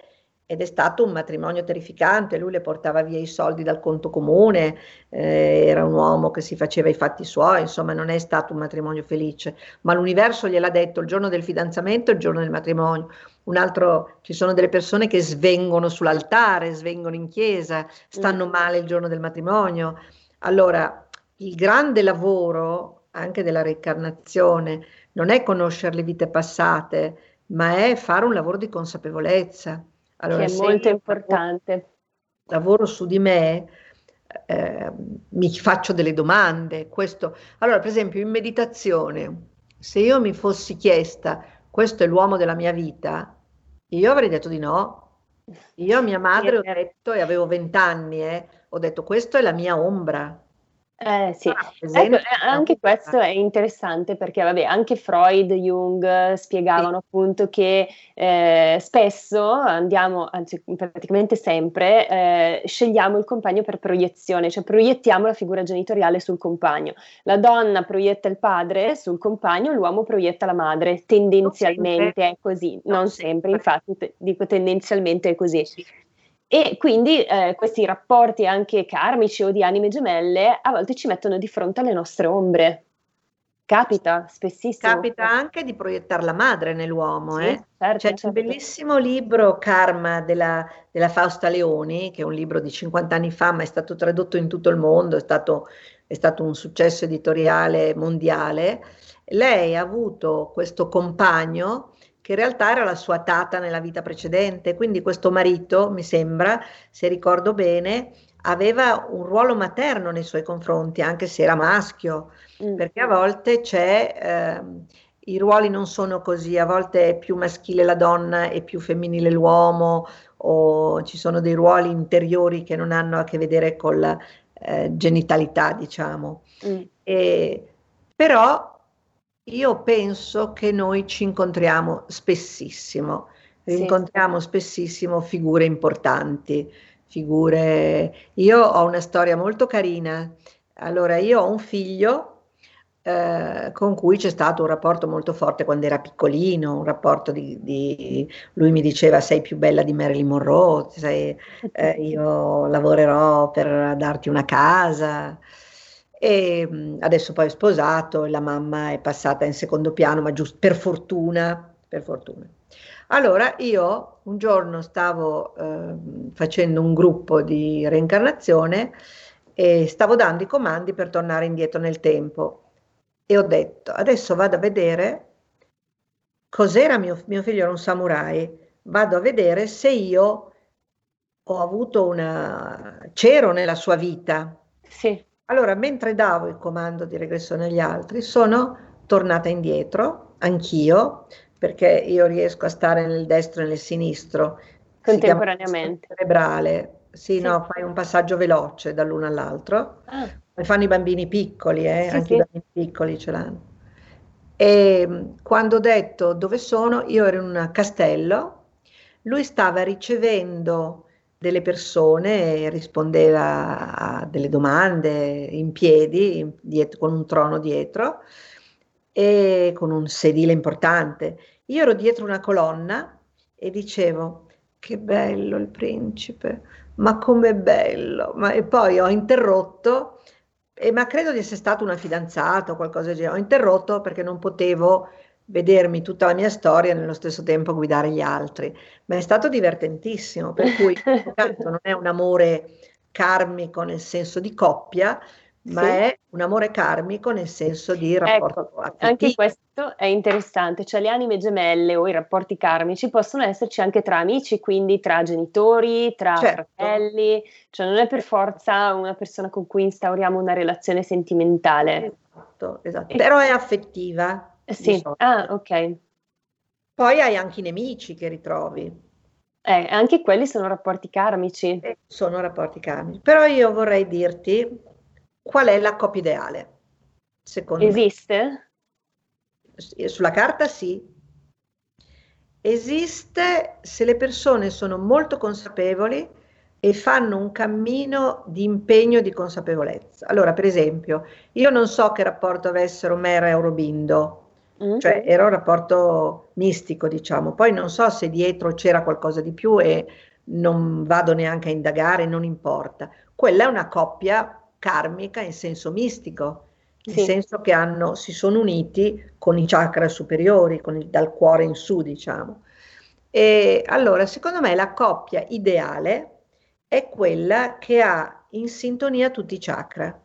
B: ed è stato un matrimonio terrificante, lui le portava via i soldi dal conto comune, eh, era un uomo che si faceva i fatti suoi, insomma non è stato un matrimonio felice, ma l'universo gliel'ha detto il giorno del fidanzamento e il giorno del matrimonio. Un altro, ci sono delle persone che svengono sull'altare, svengono in chiesa, stanno
A: Mm.
B: male il giorno del matrimonio. Allora, il grande lavoro anche della reincarnazione non è conoscere le vite passate, ma è fare un lavoro di consapevolezza. Allora,
A: che è molto importante.
B: lavoro su di me, eh, mi faccio delle domande. Questo, allora, per esempio, in meditazione, se io mi fossi chiesta questo è l'uomo della mia vita, io avrei detto di no. Io a mia madre ho detto, e avevo vent'anni, eh, ho detto questo è la mia ombra.
A: Eh sì,
B: Ah,
A: ecco, eh, anche questo è interessante perché, vabbè, anche Freud, Jung eh, spiegavano appunto che eh, spesso andiamo, anzi praticamente sempre, eh, scegliamo il compagno per proiezione, cioè proiettiamo la figura genitoriale sul compagno. La donna proietta il padre sul compagno, l'uomo proietta la madre, tendenzialmente è così,
B: Non
A: non sempre,
B: sempre.
A: infatti te- dico tendenzialmente è così. E quindi eh, questi rapporti anche karmici o di anime gemelle a volte ci mettono di fronte alle nostre ombre. Capita spessissimo.
B: Capita anche di proiettare la madre nell'uomo,
A: Sì,
B: eh.
A: certo,
B: C'è
A: certo.
B: un bellissimo libro Karma della, della Fausta Leoni, che è un libro di 50 anni fa, ma è stato tradotto in tutto il mondo, è stato, è stato un successo editoriale mondiale. Lei ha avuto questo compagno che in realtà era la sua tata nella vita precedente, quindi questo marito, mi sembra, se ricordo bene, aveva un ruolo materno nei suoi confronti, anche se era maschio,
A: Mm.
B: perché a volte c'è, ehm, i ruoli non sono così, a volte è più maschile la donna e più femminile l'uomo, o ci sono dei ruoli interiori che non hanno a che vedere con la eh, genitalità, diciamo.
A: Mm.
B: E, però io penso che noi ci incontriamo spessissimo,
A: Sì.
B: incontriamo spessissimo figure importanti, figure... Io ho una storia molto carina. Allora, io ho un figlio eh, con cui c'è stato un rapporto molto forte quando era piccolino, un rapporto di, di- lui mi diceva sei più bella di Marilyn Monroe, sei- eh, io lavorerò per darti una casa. E mh, adesso poi è sposato, la mamma è passata in secondo piano, ma giusto per fortuna, per fortuna. Allora io un giorno stavo ehm, facendo un gruppo di reincarnazione e stavo dando i comandi per tornare indietro nel tempo e ho detto adesso vado a vedere cos'era mio, mio figlio era un samurai, vado a vedere se io ho avuto una... c'ero nella sua vita.
A: Sì.
B: Allora, mentre davo il comando di regressione agli altri, sono tornata indietro, anch'io, perché io riesco a stare nel destro e nel sinistro.
A: Contemporaneamente.
B: Cerebrale. Sì, sì, no, fai un passaggio veloce dall'uno all'altro. Ah. Come fanno i bambini piccoli, eh? sì, anche sì. i bambini piccoli ce l'hanno. E quando ho detto dove sono, io ero in un castello, lui stava ricevendo delle persone rispondeva a delle domande in piedi, dietro, con un trono dietro e con un sedile importante. Io ero dietro una colonna e dicevo, che bello il principe, ma com'è bello. Ma, e poi ho interrotto, e, ma credo di essere stata una fidanzata o qualcosa del genere. Ho interrotto perché non potevo vedermi tutta la mia storia e nello stesso tempo guidare gli altri. Ma è stato divertentissimo, per cui tanto non è un amore karmico nel senso di coppia, ma sì. è un amore karmico nel senso di rapporto
A: ecco, Anche questo è interessante, cioè le anime gemelle o i rapporti karmici possono esserci anche tra amici, quindi tra genitori, tra certo. fratelli, cioè non è per forza una persona con cui instauriamo una relazione sentimentale.
B: Esatto, esatto. Però è affettiva.
A: Sì, ah, ok.
B: Poi hai anche i nemici che ritrovi.
A: Eh, anche quelli sono rapporti karmici.
B: Eh, sono rapporti karmici. Però io vorrei dirti qual è la coppia ideale. Secondo
A: Esiste?
B: Me. Sulla carta sì. Esiste se le persone sono molto consapevoli e fanno un cammino di impegno e di consapevolezza. Allora, per esempio, io non so che rapporto avessero Mera e Aurobindo, Mm-hmm. Cioè era un rapporto mistico, diciamo. Poi non so se dietro c'era qualcosa di più e non vado neanche a indagare, non importa. Quella è una coppia karmica in senso mistico, nel sì. senso che hanno, si sono uniti con i chakra superiori, il, dal cuore in su, diciamo. E allora, secondo me la coppia ideale è quella che ha in sintonia tutti i chakra.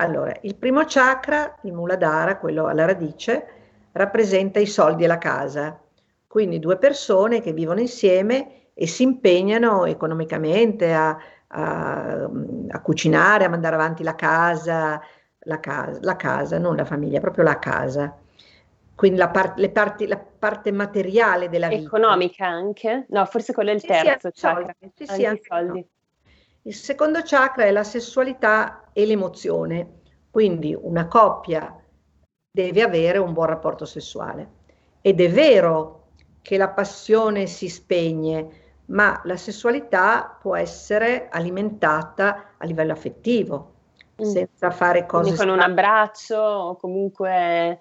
B: Allora, il primo chakra, il Muladhara, quello alla radice, rappresenta i soldi e la casa. Quindi due persone che vivono insieme e si impegnano economicamente a, a, a cucinare, a mandare avanti la casa, la casa, la casa, non la famiglia, proprio la casa. Quindi la, par- parti, la parte materiale della
A: vita. Economica anche? No, forse quello è il sì, terzo sì. Sì, sì, anche soldi.
B: Il secondo chakra è la sessualità e l'emozione, quindi una coppia deve avere un buon rapporto sessuale. Ed è vero che la passione si spegne, ma la sessualità può essere alimentata a livello affettivo, mm. senza fare cose...
A: Quindi con un abbraccio o comunque...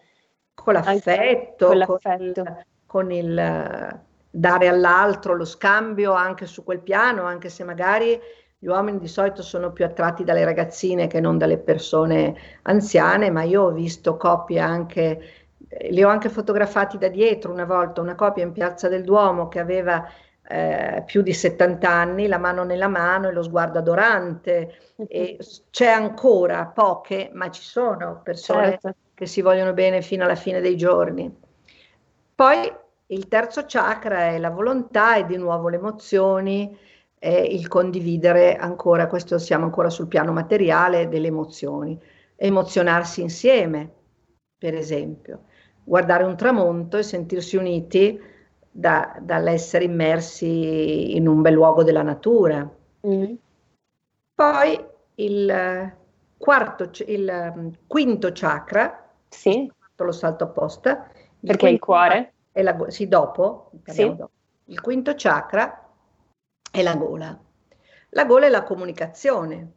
B: Con l'affetto, con, l'affetto. con il, con il dare all'altro lo scambio anche su quel piano, anche se magari gli uomini di solito sono più attratti dalle ragazzine che non dalle persone anziane, ma io ho visto coppie anche, eh, li ho anche fotografati da dietro una volta, una coppia in Piazza del Duomo che aveva eh, più di 70 anni, la mano nella mano e lo sguardo adorante. E c'è ancora poche, ma ci sono persone certo. che si vogliono bene fino alla fine dei giorni. Poi il terzo chakra è la volontà e di nuovo le emozioni, è il condividere ancora, questo siamo ancora sul piano materiale delle emozioni, emozionarsi insieme, per esempio, guardare un tramonto e sentirsi uniti da, dall'essere immersi in un bel luogo della natura. Mm. Poi il quarto, il mm, quinto chakra,
A: sì.
B: lo salto apposta,
A: perché il cuore?
B: È la, sì, dopo, sì. dopo. Il quinto chakra è la gola. La gola è la comunicazione.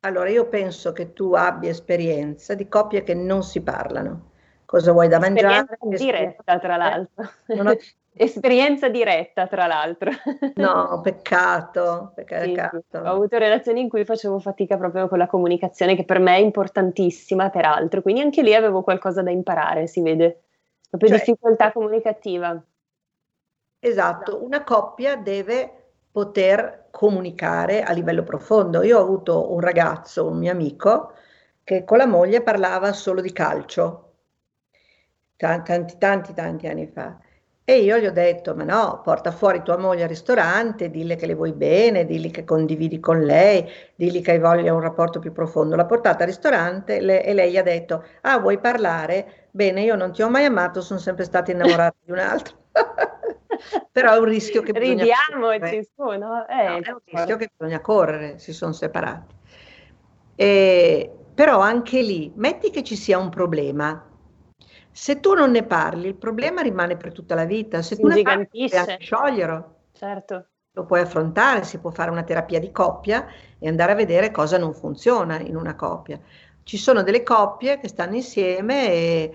B: Allora io penso che tu abbia esperienza di coppie che non si parlano. Cosa vuoi da mangiare?
A: Esperienza diretta, tra l'altro. Ho... Esperienza diretta, tra l'altro.
B: No, peccato, peccato.
A: Sì. Ho avuto relazioni in cui facevo fatica proprio con la comunicazione, che per me è importantissima, peraltro. Quindi anche lì avevo qualcosa da imparare, si vede. Proprio cioè, difficoltà comunicativa.
B: Esatto, una coppia deve poter comunicare a livello profondo. Io ho avuto un ragazzo, un mio amico, che con la moglie parlava solo di calcio, tanti, tanti, tanti anni fa. E io gli ho detto, ma no, porta fuori tua moglie al ristorante, dille che le vuoi bene, dilli che condividi con lei, dilli che hai voglia un rapporto più profondo. L'ha portata al ristorante le, e lei gli ha detto, ah, vuoi parlare? Bene, io non ti ho mai amato, sono sempre stata innamorata di un altro. Però è un rischio che bisogna
A: Ridiamoci su, no?
B: Eh, no, è un rischio che bisogna correre, si sono separati. E, però anche lì, metti che ci sia un problema, se tu non ne parli, il problema rimane per tutta la vita. Se
A: Si
B: tu ne parli, puoi anche scioglierlo,
A: Certo.
B: lo puoi affrontare, si può fare una terapia di coppia e andare a vedere cosa non funziona in una coppia. Ci sono delle coppie che stanno insieme e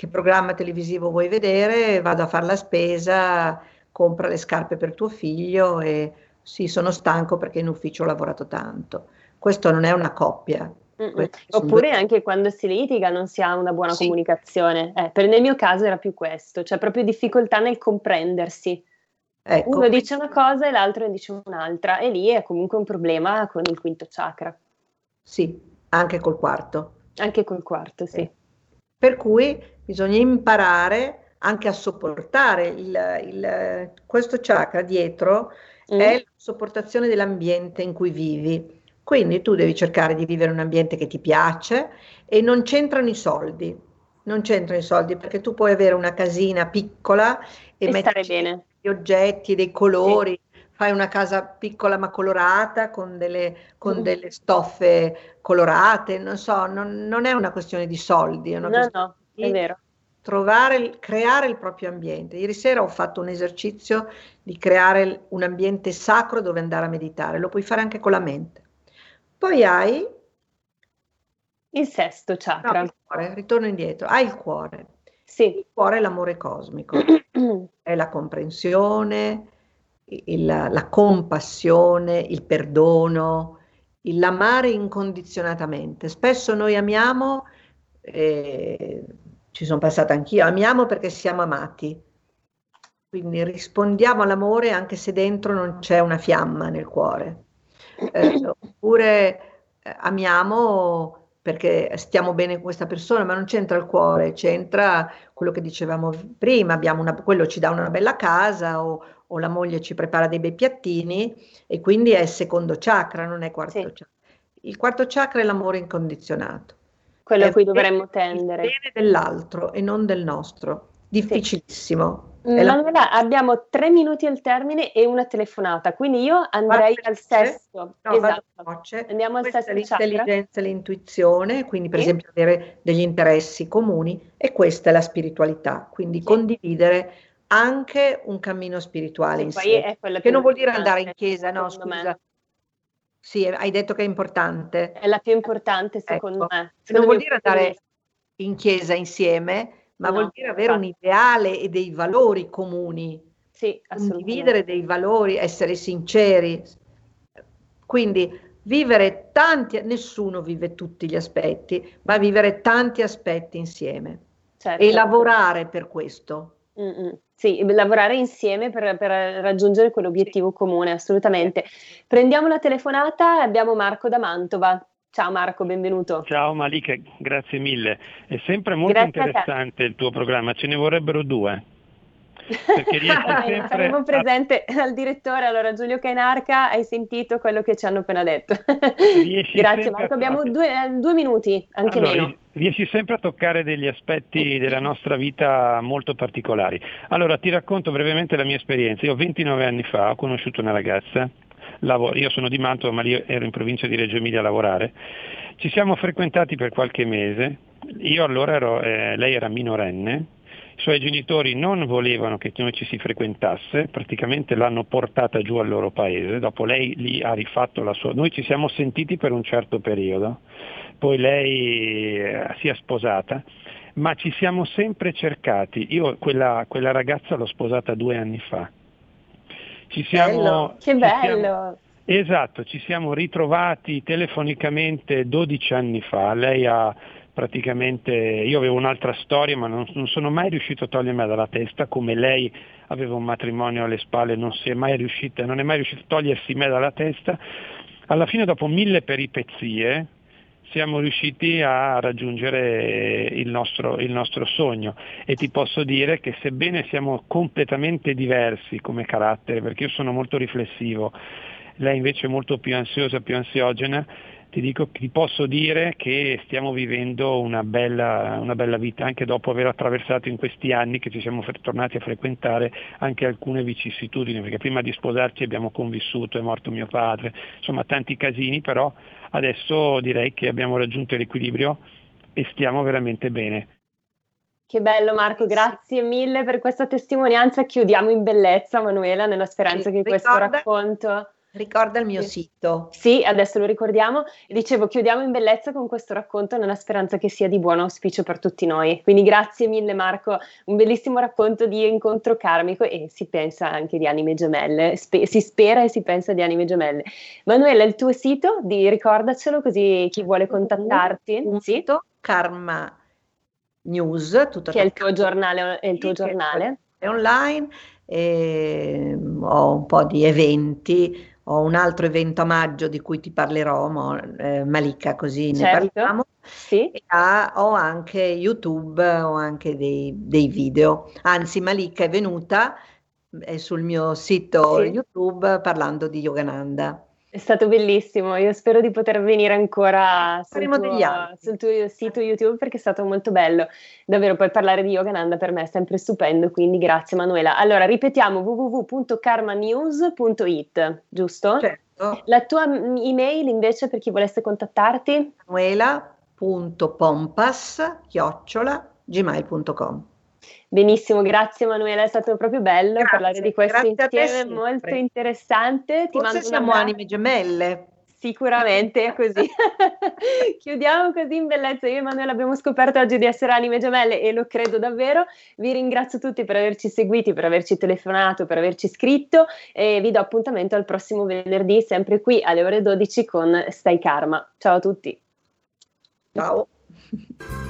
B: che programma televisivo vuoi vedere, vado a fare la spesa, compra le scarpe per tuo figlio e sì, sono stanco perché in ufficio ho lavorato tanto. Questo non è una coppia.
A: Oppure
B: due-
A: anche quando si litiga non si ha una buona
B: Sì.
A: comunicazione. Eh, per nel mio caso era più questo, cioè proprio difficoltà nel comprendersi.
B: Ecco,
A: Uno dice una cosa e l'altro ne dice un'altra, e lì è comunque un problema con il quinto chakra,
B: sì, anche col quarto.
A: anche col quarto, sì.
B: Per cui bisogna imparare anche a sopportare il, il- questo chakra dietro
A: Mm.
B: è la sopportazione dell'ambiente in cui vivi. Quindi tu devi cercare di vivere un ambiente che ti piace e non c'entrano i soldi. Non c'entrano i soldi perché tu puoi avere una casina piccola e,
A: E bene.
B: degli oggetti, dei colori, fai una casa piccola ma colorata con delle, con
A: Mm.
B: delle stoffe colorate, non so, non, non è una questione di soldi, è una
A: No,
B: questione
A: no,
B: di
A: è vero.
B: trovare, creare il proprio ambiente. Ieri sera ho fatto un esercizio di creare un ambiente sacro dove andare a meditare, lo puoi fare anche con la mente. Poi hai
A: Il sesto
B: no,
A: chakra,
B: il cuore, ritorno indietro, hai il cuore.
A: sì.
B: Il cuore è l'amore cosmico, è la comprensione, il- la compassione, il perdono, l'amare incondizionatamente. Spesso noi amiamo, eh, ci sono passata anch'io, amiamo perché siamo amati. Quindi rispondiamo all'amore anche se dentro non c'è una fiamma nel cuore. Eh, oppure eh, amiamo perché stiamo bene con questa persona, ma non c'entra il cuore, c'entra quello che dicevamo prima, abbiamo una- quello ci dà una bella casa o, o la moglie ci prepara dei bei piattini e quindi è il secondo chakra, non è quarto
A: Sì.
B: chakra. Il quarto chakra è l'amore incondizionato.
A: Quello a cui dovremmo
B: Il
A: tendere.
B: bene dell'altro e non del nostro. Difficilissimo.
A: Mm,
B: È la-
A: Manuela, abbiamo tre minuti al termine e una telefonata, quindi io andrei al sesto.
B: No,
A: Esatto. Andiamo al sesto
B: l'intelligenza e l'intuizione, quindi per
A: Sì.
B: esempio avere degli interessi comuni e questa è la spiritualità, quindi
A: Sì.
B: condividere anche un cammino spirituale insieme. Che non vuol dire andare in chiesa, no,
A: me.
B: scusa. Sì, hai detto che è importante.
A: È la più importante secondo
B: Ecco.
A: me.
B: Non
A: Secondo
B: vuol
A: il
B: dire andare in chiesa insieme, ma
A: No,
B: vuol dire avere un
A: infatti.
B: ideale e dei valori comuni.
A: Sì,
B: condividere dei valori, essere sinceri. Quindi vivere tanti, nessuno vive tutti gli aspetti, ma vivere tanti aspetti insieme
A: Certo.
B: e lavorare per questo.
A: Mm-mm. Sì, lavorare insieme per, per raggiungere quell'obiettivo comune, assolutamente. Prendiamo la telefonata e abbiamo Marco da Mantova. Ciao Marco, benvenuto.
I: Ciao Malika, grazie mille. È sempre molto
A: Grazie
I: interessante il tuo programma, ce ne vorrebbero due. Perché
A: faremo
I: a-
A: presente al direttore, allora Giulio Cainarca, hai sentito quello che ci hanno appena detto.
I: Riesci
A: Grazie Marco,
I: a-
A: abbiamo due, eh, due minuti, anche
I: Allora,
A: meno.
I: ri- riesci sempre a toccare degli aspetti della nostra vita molto particolari. Allora, ti racconto brevemente la mia esperienza. Io 29 anni fa ho conosciuto una ragazza, lavo- io sono di Mantova, ma lì ero in provincia di Reggio Emilia a lavorare. Ci siamo frequentati per qualche mese. Io allora ero, eh, lei era minorenne. I suoi genitori non volevano che noi ci si frequentasse, praticamente l'hanno portata giù al loro paese, dopo lei lì ha rifatto la sua... Noi ci siamo sentiti per un certo periodo, poi lei eh, si è sposata, ma ci siamo sempre cercati. Io quella, quella ragazza l'ho sposata due anni fa. Ci siamo,
A: Bello, che
I: ci siamo-
A: bello.
I: Esatto, ci siamo ritrovati telefonicamente 12 anni fa. Lei ha praticamente, io avevo un'altra storia, ma non, non sono mai riuscito a togliermela dalla testa, come lei aveva un matrimonio alle spalle, non, si è mai riuscita, non è mai riuscita a togliersi me dalla testa. Alla fine, dopo mille peripezie, siamo riusciti a raggiungere il nostro, il nostro, sogno. E ti posso dire che sebbene siamo completamente diversi come carattere, perché io sono molto riflessivo, lei invece è molto più ansiosa, più ansiogena, ti, dico, ti posso dire che stiamo vivendo una bella, una bella, vita anche dopo aver attraversato in questi anni che ci siamo tornati a frequentare anche alcune vicissitudini, perché prima di sposarci abbiamo convissuto, è morto mio padre, insomma tanti casini, però adesso direi che abbiamo raggiunto l'equilibrio e stiamo veramente bene.
A: Che bello Marco, grazie mille per questa testimonianza. Chiudiamo in bellezza, Manuela, nella speranza che questo racconto
B: Ricorda il mio sito.
A: Sì, adesso lo ricordiamo. Dicevo, chiudiamo in bellezza con questo racconto nella speranza che sia di buon auspicio per tutti noi. Quindi grazie mille Marco, un bellissimo racconto di incontro karmico e si pensa anche di anime gemelle, Spe- si spera e si pensa di anime gemelle. Manuela, il tuo sito, di, ricordacelo così chi vuole contattarti.
B: Un sì? sito Karma News,
A: tutto che è il tuo giornale. È il tuo giornale.
B: È online, e ho un po' di eventi ho un altro evento a maggio di cui ti parlerò, mo, eh, Malika, così certo. ne parliamo.
A: Sì.
B: Ha, ho anche YouTube, ho anche dei, dei, video. Anzi, Malika è venuta è sul mio sito sì. YouTube parlando di Yogananda.
A: È stato bellissimo, io spero di poter venire ancora sul tuo, sul tuo, sito YouTube perché è stato molto bello. Davvero, poi parlare di Yogananda per me è sempre stupendo, quindi grazie Manuela. Allora, ripetiamo www.karmanews.it, giusto?
B: Certo.
A: La tua email invece per chi volesse contattarti?
B: manuela.pompas-gmail.com
A: Benissimo, grazie Emanuele, è stato proprio bello grazie, parlare di questo insieme molto interessante.
B: Ti Forse siamo anime gemelle.
A: Sicuramente è così. Chiudiamo così in bellezza. Io e Emanuele abbiamo scoperto oggi di essere anime gemelle e lo credo davvero. Vi ringrazio tutti per averci seguiti, per averci telefonato, per averci scritto e vi do appuntamento al prossimo venerdì, sempre qui alle ore 12 con Stai Karma. Ciao a tutti.
B: Ciao.